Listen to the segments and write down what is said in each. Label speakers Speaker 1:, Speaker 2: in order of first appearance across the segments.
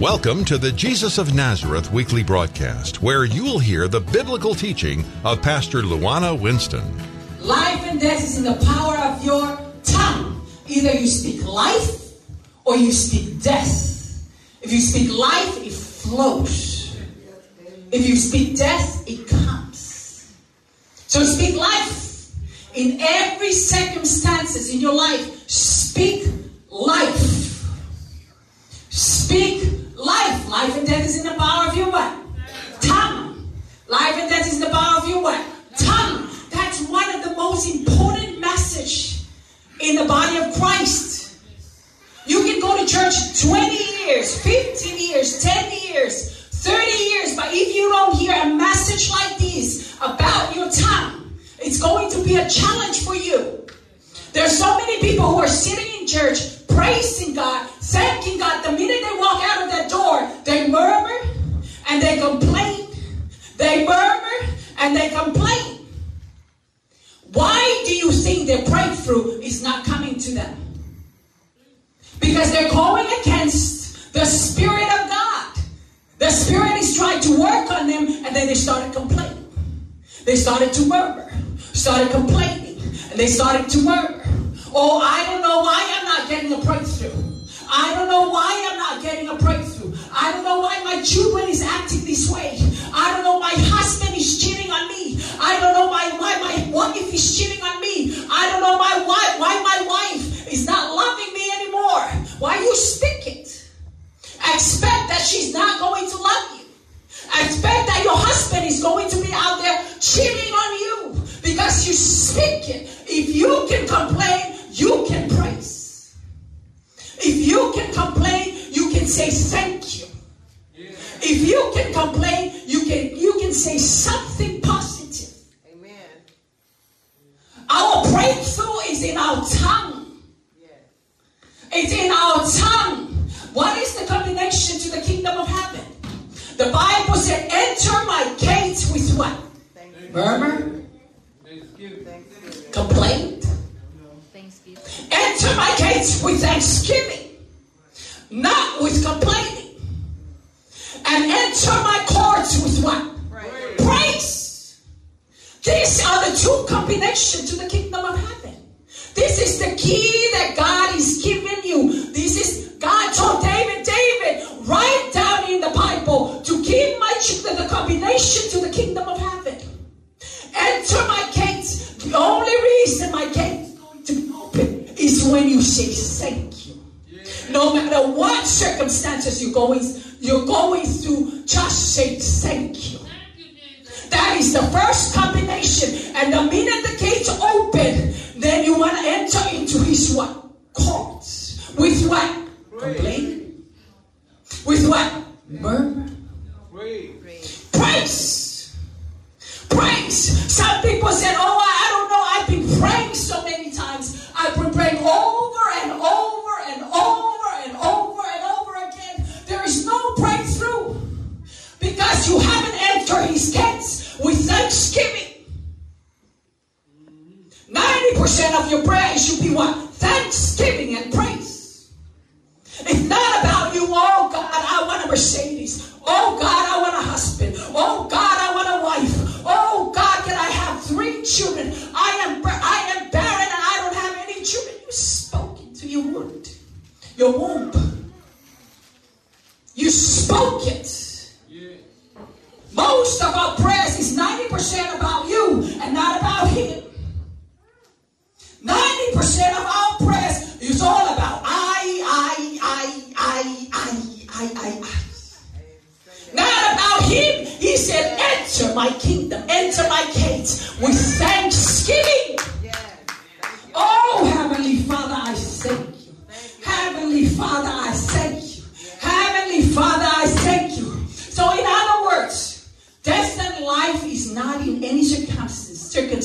Speaker 1: Welcome to the Jesus of Nazareth weekly broadcast, where you'll hear the biblical teaching of Pastor Luana Winston.
Speaker 2: Life and death is in the power of your tongue. Either you speak life or you speak death. If you speak life, it flows. If you speak death, it comes. So speak life. In every circumstances in your life, speak life. Speak life. And death is in the power of your what? Tongue. Life and death is in the power of your what? Tongue. That's one of the most important message in the body of Christ. You can go to church 20 years, 15 years, 10 years, 30 years, but if you don't hear a message like this about your tongue, it's going to be a challenge for you. There's so many people who are sitting church praising God, thanking God. The minute they walk out of that door, they murmur and they complain. They murmur and they complain. Why do you think their breakthrough is not coming to them? Because they're going against the Spirit of God. The Spirit is trying to work on them, and then they started complaining. They started to murmur, started complaining, and they started to murmur. Oh, I don't know why I'm not getting a breakthrough. I don't know why I'm not getting a breakthrough. I don't know why my children is acting this way. I don't know why my husband is cheating on me. I don't know why, why my wife is cheating on me. I don't know my wife, why my wife is not loving me anymore. Why you speak it? Expect that she's not going to love you. Expect that your husband is going to be out there cheating on you because you speak it. If you can complain, you can praise. If you can complain, you can say thank you. If you can complain, you can you can say something positive.
Speaker 3: Amen.
Speaker 2: Our breakthrough is in our tongue. It's in our tongue. What is the combination to the kingdom of heaven? The Bible said, enter my gates with what? Murmur, complaint. Gates with thanksgiving, not with complaining. And enter my courts with what? Praise. These are the two combinations to the kingdom of heaven. This is the key that God is giving you. This is God told David, David, write down in the Bible to give my children the combination to the kingdom of heaven. Enter my gates. The only reason my gate when you say thank you. No matter what circumstances you're going, you're going through, just say thank you. That is the first combination. And the minute the gates open, then you want to enter into his what? Courts. With what? Complaint. With what? Murmur. Praise. Praise. Some people said, Oh, haven't his with thanksgiving. 90% of your prayer should be what? Thanksgiving and praise. It's not about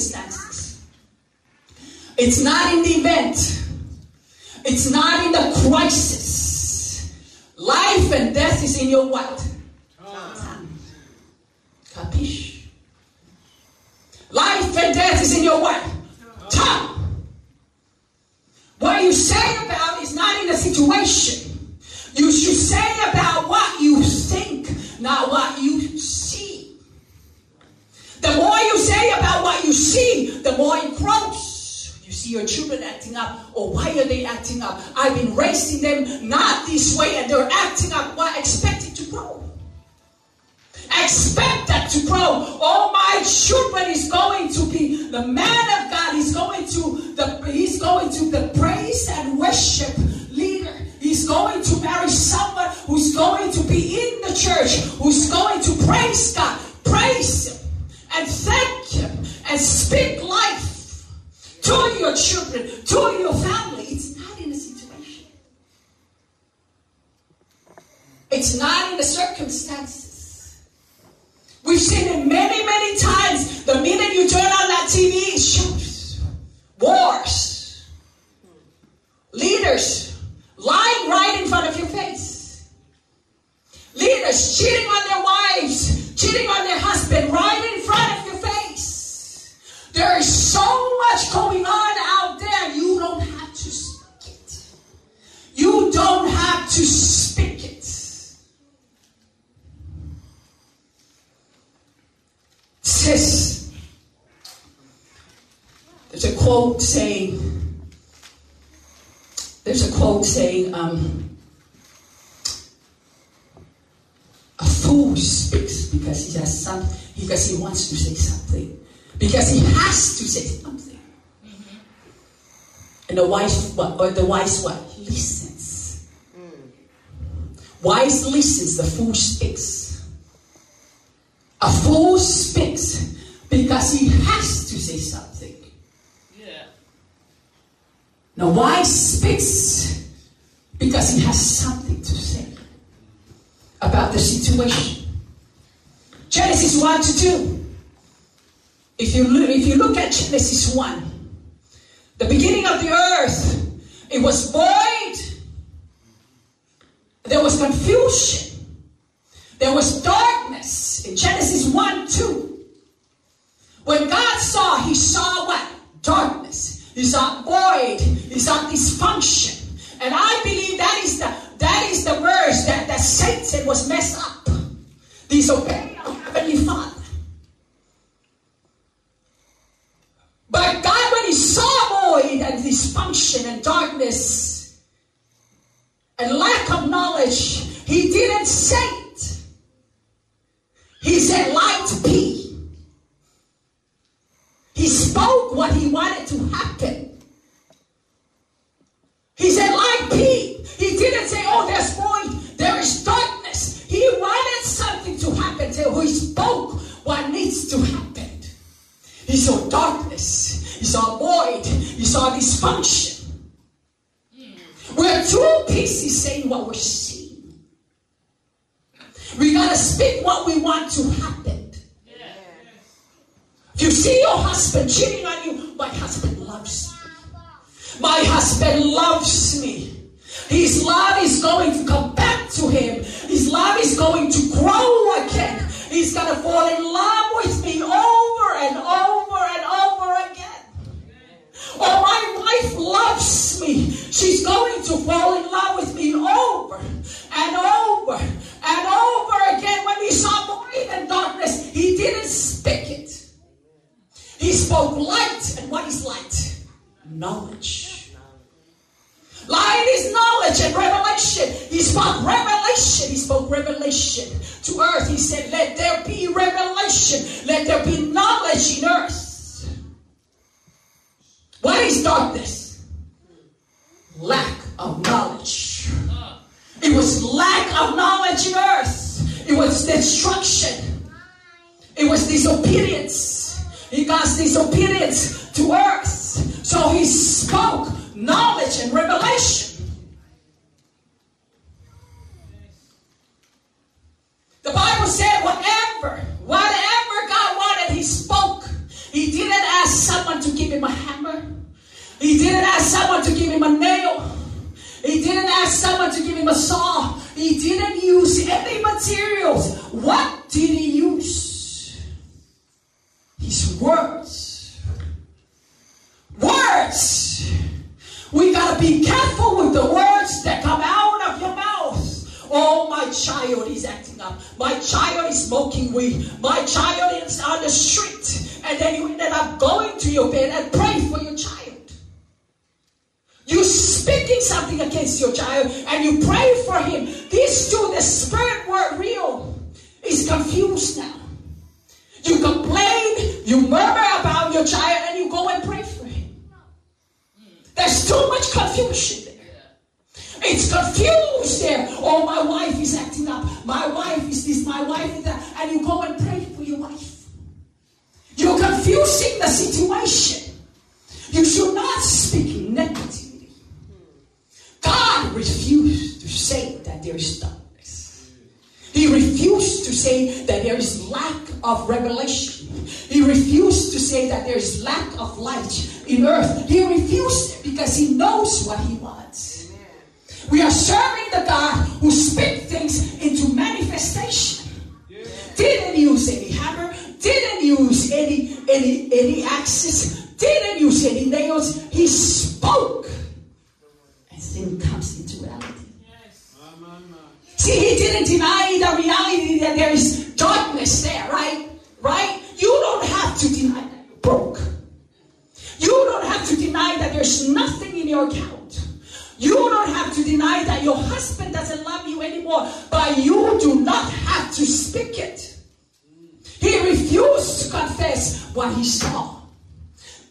Speaker 2: circumstances. It's not in the event. It's not in the crisis. Life and death is in your what? Capiche? Life and death is in your what? Tongue. What you say about is not in the situation. You should say about what you think, not what you see. The more you say about what you see, the more it grows. You see your children acting up, or why are they acting up? I've been raising them not this way, and they're acting up. Why expect it to grow? Expect that to grow. All my children is going to be the man of God. He's going to the he's going to the praise and worship leader. He's going to marry someone who's going to be in the church, who's going to praise God, praise Him, and thank Him, and speak life to your children, to your family. It's not in a situation. It's not in the circumstances. We've seen it many, many times. The minute you turn on that TV, it shows wars, leaders lying right in front of your face, leaders cheating on their wives, cheating on their husband right in front of your face. There is so much going on out there. You don't have to speak it. You don't have to speak it. Sis, there's a quote saying, there's a quote saying, um, fool speaks because he has some, because he wants to say something, because he has to say something. And the wise, or uh, the wise what? Listens. Wise listens, the fool speaks. A fool speaks because he has to say something. Now, wise speaks because he has something to say about the situation. Genesis 1 to 2. If you, look, if you look at Genesis 1, the beginning of the earth, it was void. There was confusion. There was darkness in Genesis 1 2. When God saw, he saw what? Darkness. He saw void. He saw dysfunction. And I believe that is the that is the verse that, that Satan was messed up. Disobeying our Heavenly Father. But God, when he saw void and dysfunction and darkness and lack of knowledge, he didn't say it. He said, light be. He spoke what he wanted to happen. He said, light be. He didn't say, oh, there's void, there is darkness. He wanted something to happen, so he spoke what needs to happen. He saw darkness, he saw void, he saw dysfunction. We're two pieces saying what we're seeing. We gotta speak what we want to happen. If you see your husband cheating on you, my husband loves me. My husband loves me. His love is going to come back to him. His love is going to grow again. He's going to fall in love with me over and over and over again. Oh, my wife loves me. She's going to fall in love with me over and over and over again. When he saw void and darkness, he didn't speak it. He spoke light. And what is light? Knowledge. Light is knowledge and revelation. He spoke revelation. He spoke revelation to earth. He said, Let there be revelation. Let there be knowledge in earth. What is darkness? Lack of knowledge. It was lack of knowledge in earth. It was destruction. It was disobedience. He got disobedience to earth. So he spoke knowledge and revelation. Ask someone to give him a nail. He didn't ask someone to give him a saw. He didn't use any materials. What did he use? His words. Words. We gotta be careful with the words that come out of your mouth. Oh, my child is acting up. My child is smoking weed. My child is on the street. And then you ended up going to your bed and pray for your child. You speaking something against your child and you pray for him. These two, the spirit word real is confused now. You complain, you murmur about your child, and you go and pray for him. There's too much confusion there. It's confused there. Oh, my wife is acting up. My wife is this, my wife is that. And you go and pray for your wife. You're confusing the situation. You should not speak negative. God refused to say that there is darkness. He refused to say that there is lack of revelation. He refused to say that there is lack of light in earth. He refused because he knows what he wants. We are serving the God who speaks things into manifestation. Didn't use any hammer, didn't use any any any axes, didn't use any nails. He spoke thing comes into reality. See, he didn't deny the reality that there is darkness there, right? Right? You don't have to deny that you're broke. You don't have to deny that there's nothing in your account. You don't have to deny that your husband doesn't love you anymore, but you do not have to speak it. Refused to confess what he saw.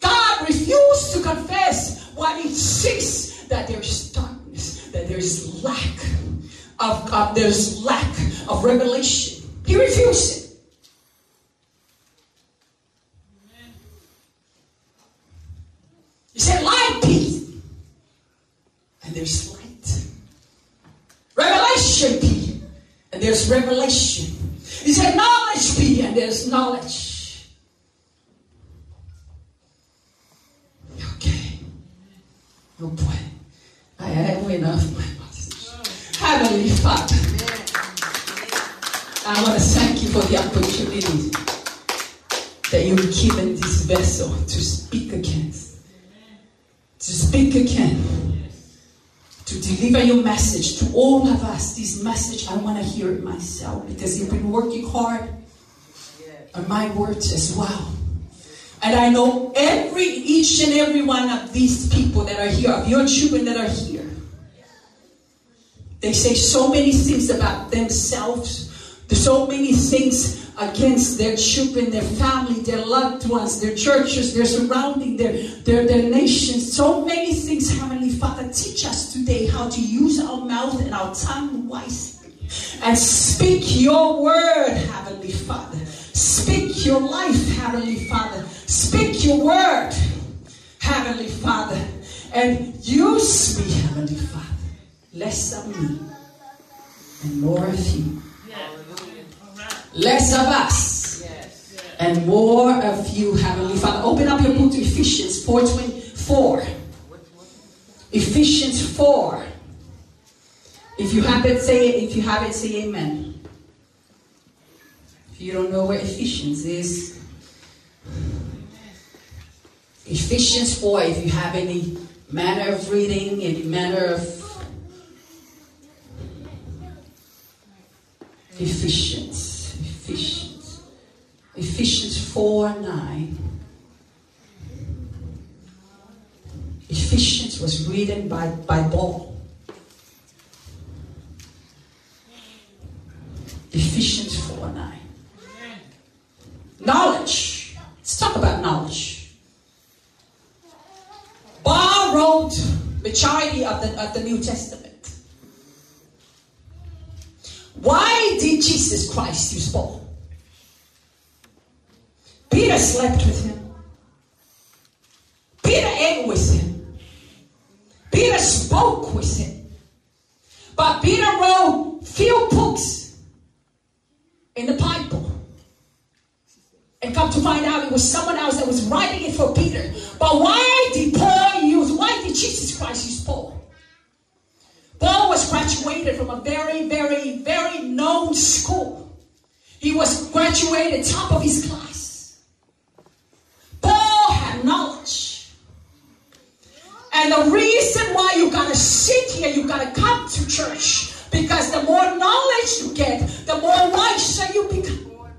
Speaker 2: God refused to confess what he sees that there's darkness, that there's lack of, of there's lack of revelation. He refused it. He said, light be. And there's light. Revelation be. And there's revelation. He said, knowledge be. And there's knowledge. Okay. Oh boy. I have enough my Heavenly Father, I want to thank you for the opportunity that you've given this vessel to speak against. To speak again. To deliver your message to all of us. This message, I want to hear it myself because you've been working hard on my words as well. And I know every, each and every one of these people that are here, of your children that are here, they say so many things about themselves, so many things against their children, their family, their loved ones, their churches, their surrounding, their, their, their nations. So many things, Heavenly Father, teach us today how to use our mouth and our tongue wisely and speak your word, Heavenly Father. Speak your life, Heavenly Father. Speak your word, Heavenly Father. And use me, Heavenly Father. Less of me and more of you. Less of us and more of you, Heavenly Father. Open up your book to Ephesians 4.24. Ephesians 4. If you have it, say it. If you have it, say amen. If you don't know where Ephesians is, Ephesians 4, if you have any manner of reading, any manner of Ephesians, Ephesians, Ephesians 4 9. Ephesians was written by, by Paul. Ephesians 4 9. Knowledge. Let's talk about knowledge. Paul wrote majority of the, of the New Testament. Why did Jesus Christ you Paul? Peter slept with him. Peter ate with him. Peter spoke with him. But Peter wrote few books in the Bible. And come to find out it was someone else that was writing it for Peter. But why did Paul use, why did Jesus Christ used Paul. Graduated from a very, very, very known school. He was graduated top of his class. Paul had knowledge. And the reason why you gotta sit here, you gotta come to church, because the more knowledge you get, the more wiser you become.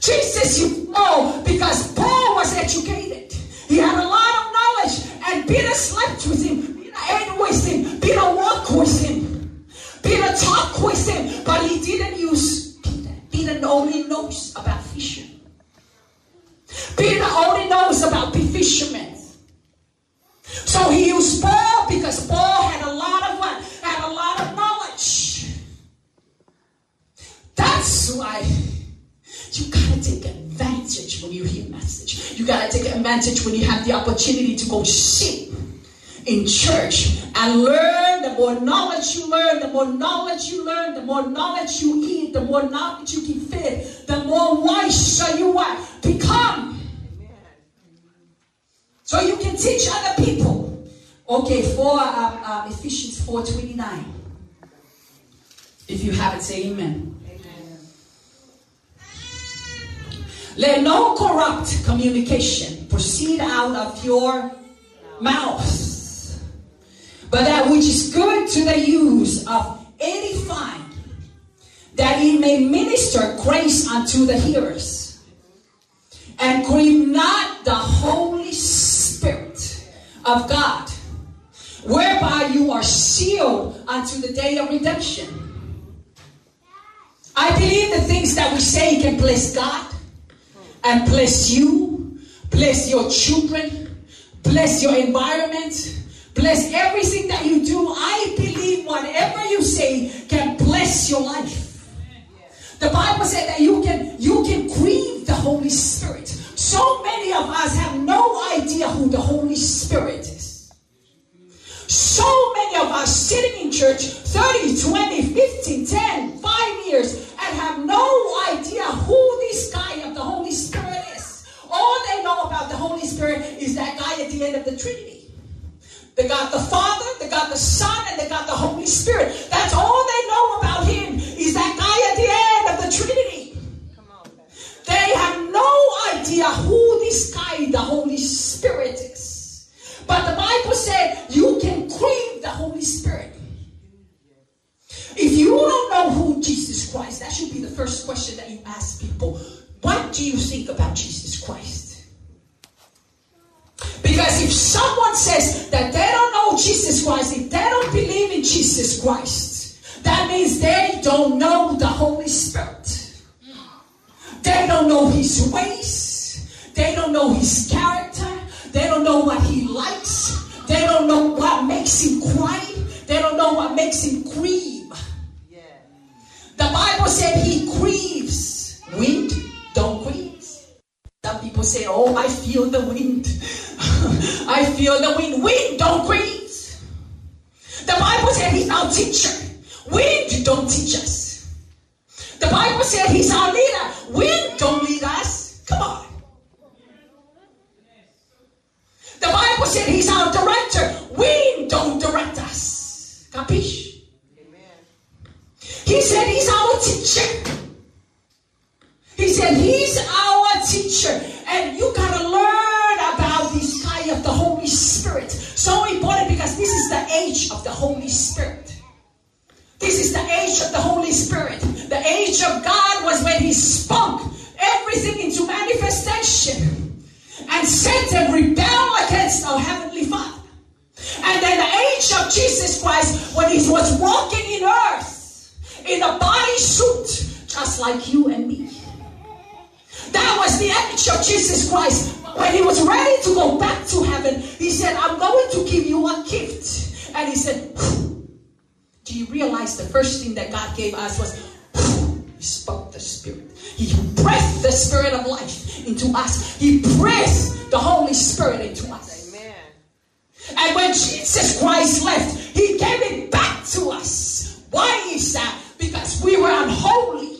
Speaker 2: Jesus, you know, because Paul was educated. He had a lot of knowledge, and Peter slept with him. Ate with him. Peter walked with him. Peter talked with him, but he didn't use Peter. Peter only knows about fishing. Peter only knows about the fishermen. So he used Paul because Paul had a lot of what? Had a lot of knowledge. That's why you gotta take advantage when you hear message. You gotta take advantage when you have the opportunity to go sit in church and learn. The more knowledge you learn, the more knowledge you learn, the more knowledge you eat, the more knowledge you can fit, the more wise shall you become. So you can teach other people. Okay, for um, um, Ephesians 4.29. If you have it, say amen. Let no corrupt communication proceed out of your mouth, but that which is good to the use of edifying, that it may minister grace unto the hearers. And grieve not the Holy Spirit of God, whereby you are sealed unto the day of redemption. I believe the things that we say can bless God and bless you, bless your children, bless your environment, bless everything that you do. I believe whatever you say can bless your life. The Bible said that you can you can grieve the Holy Spirit. So many of us have no idea who the Holy Spirit is. So many of us sitting in church 30, 20, 15, 10, 5 years and have no idea who this guy of the Holy Spirit is. All they know about the Holy Spirit is that guy at the end of the Trinity. They got the Father, they got the Son, and they got the Holy Spirit. That's all they know about him is that guy at the end of the Trinity. They have no idea who this guy, the Holy Spirit, is. But the Bible said you can grieve the Holy Spirit. If you don't know who Jesus Christ, that should be the first question that you ask people. What do you think about Jesus Christ? Because if someone says that they Jesus Christ, if they don't believe in Jesus Christ, that means they don't know the Holy Spirit. They don't know his ways. They don't know his character. They don't know what he likes. They don't know what makes him cry. They don't know what makes him grieve. The Bible said he grieves. Wind don't grieve. Some people say, Oh, I feel the wind. I feel the wind. Wind don't grieve. The Bible said he's our teacher. Wind don't teach us. The Bible said he's our leader. Wind don't lead us. Come on. The Bible said he's our director. Wind don't direct us. Capiche? He said he's our teacher. Our Heavenly Father. And then the age of Jesus Christ when He was walking in earth in a body suit just like you and me. That was the age of Jesus Christ. When He was ready to go back to heaven, He said, I'm going to give you a gift. And He said, do you realize the first thing that God gave us was He spoke the Spirit. He breathed the Spirit of life into us. He breathed the Holy Spirit into us. And when Jesus Christ left, he gave it back to us. Why is that? Because we were unholy.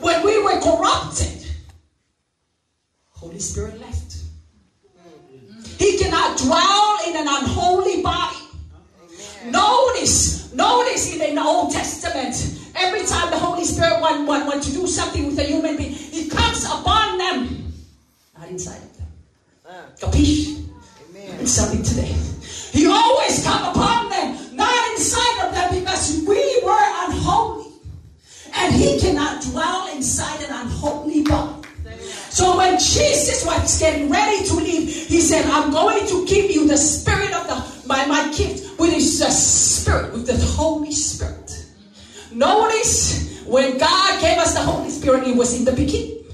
Speaker 2: When we were corrupted, Holy Spirit left. He cannot dwell in an unholy body. Notice, notice in the Old Testament, every time the Holy Spirit wants want, want to do something with a human being, it comes upon them, not inside of them. Ah. Capiche? It's something today. He always come upon them, not inside of them, because we were unholy. And he cannot dwell inside an unholy body. So when Jesus was getting ready to leave, he said, I'm going to give you the spirit of the my, my gift, which is the spirit, with the Holy Spirit. Notice when God gave us the Holy Spirit, it was in the beginning.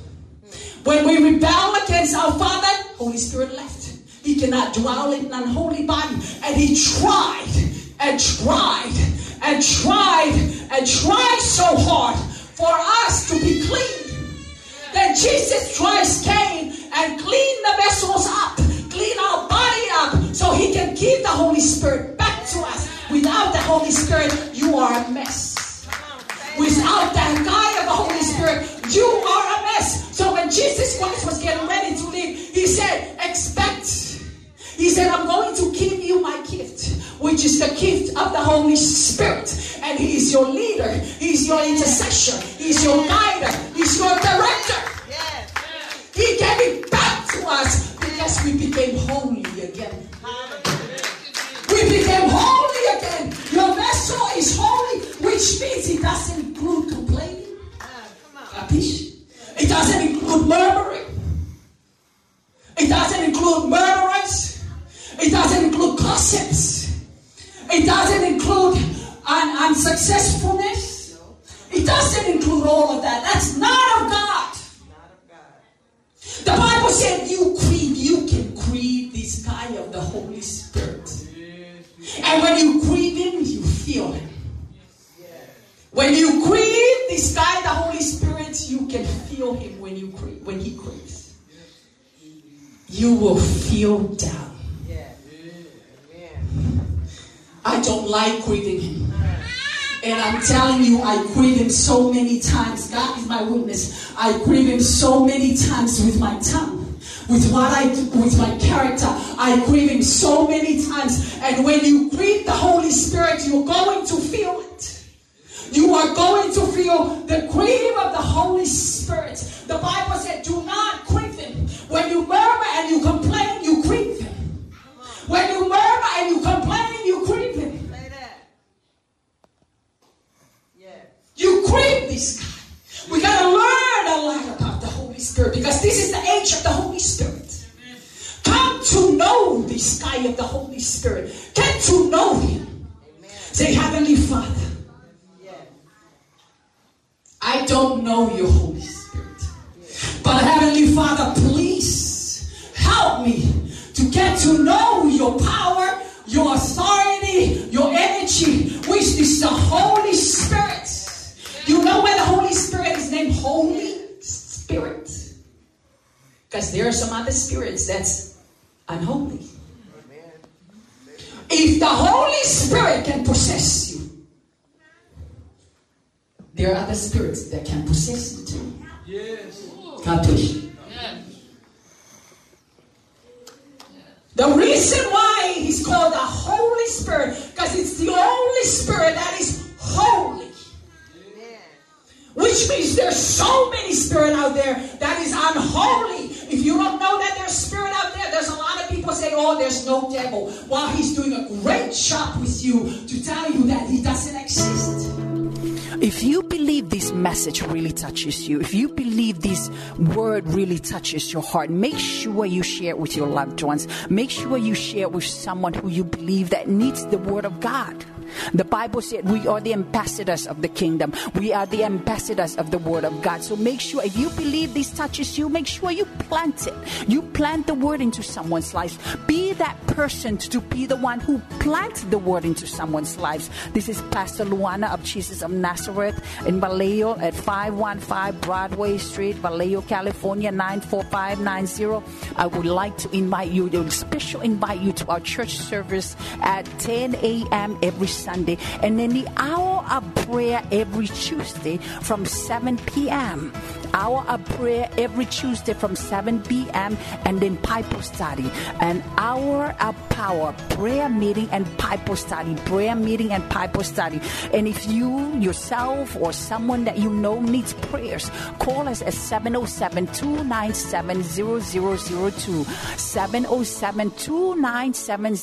Speaker 2: When we rebel against our Father, Holy Spirit left. He cannot dwell in an unholy body. And he tried and tried and tried and tried so hard for us to be clean. Then Jesus Christ came and cleaned the vessels up, clean our body up, so he can give the Holy Spirit back to us. Without the Holy Spirit, you are a mess. Without that guy of the Holy Spirit, you are a mess. So when Jesus Christ was getting ready to leave, he said, expect. He said, I'm going to give you my gift, which is the gift of the Holy Spirit. And He is your leader, He's your intercessor, He's your guider, He's your director. He gave it back to us because we became holy again. We became holy again. Your vessel is holy, which means it doesn't include complaining. It doesn't include murmuring. It doesn't include murderers. It doesn't include gossips. It doesn't include un- unsuccessfulness. It doesn't include all of that. That's not of God. The Bible said you creed, you can creed this guy of the Holy Spirit. And when you creed him, you feel him. When you creed this guy, the Holy Spirit, you can feel him when you creed, when he creeds. You will feel down. I don't like grieving him. And I'm telling you, I grieve him so many times. God is my witness. I grieve him so many times with my tongue. With what I do, with my character. I grieve him so many times. And when you grieve the Holy Spirit, you're going to feel it. You are going to feel the grief of the Holy Spirit. The Bible said, do not grieve him. When you murmur and you complain, you grieve him. When you murmur and you complain, you grieve him. You this guy. We gotta learn a lot about the Holy Spirit because this is the age of the Holy Spirit. Come to know this guy of the Holy Spirit. Get to know him. Say, Heavenly Father, I don't know your Holy Spirit. But Heavenly Father, please help me to get to know your power, your authority, your energy, which is the Holy Spirit. You know why the Holy Spirit is named Holy Spirit? Because there are some other spirits that's unholy. If the Holy Spirit can possess you, there are other spirits that can possess you too. Yes. Capiche? The reason why he's called the Holy Spirit, because it's the only spirit that is holy. Which means there's so many spirit out there that is unholy. If you don't know that there's spirit out there, there's a lot of people say, oh, there's no devil. While he's doing a great job with you to tell you that he doesn't exist.
Speaker 3: If you believe this message really touches you, if you believe this word really touches your heart, make sure you share it with your loved ones. Make sure you share it with someone who you believe that needs the word of God. The Bible said we are the ambassadors of the kingdom. We are the ambassadors of the word of God. So make sure if you believe this touches you, make sure you plant it. You plant the word into someone's life. Be that person to be the one who plants the word into someone's lives. This is Pastor Luana of Jesus of Nazareth in Vallejo at 515 Broadway Street, Vallejo, California 94590. I would like to invite you, to special invite you to our church service at 10 a.m. every Sunday. And in the hour
Speaker 2: of prayer every Tuesday from 7 p.m. Hour of prayer every Tuesday from 7 p.m. and then Bible study. An hour of power, prayer meeting and Bible study. Prayer meeting and Bible study. And if you yourself or someone that you know needs prayers, call us at 707 297 0002. 707 297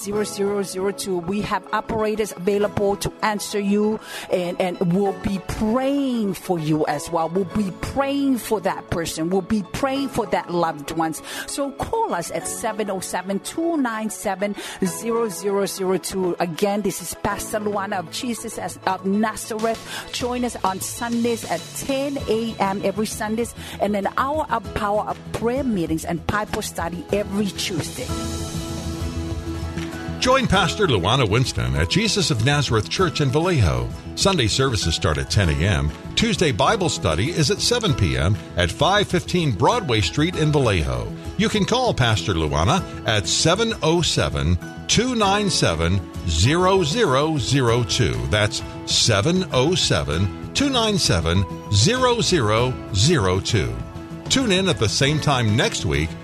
Speaker 2: 0002. We have operators available to answer you and, and we'll be praying for you as well. We'll be praying for that person. We'll be praying for that loved ones. So call us at 707 297 0002. Again, this is Pastor Luana of Jesus of Nazareth. Join us on Sundays at 10 a.m. every Sundays and an hour of power of prayer meetings and Bible study every Tuesday.
Speaker 1: Join Pastor Luana Winston at Jesus of Nazareth Church in Vallejo. Sunday services start at 10 a.m. Tuesday Bible study is at 7 p.m. at 515 Broadway Street in Vallejo. You can call Pastor Luana at 707 297 0002. That's 707 297 0002. Tune in at the same time next week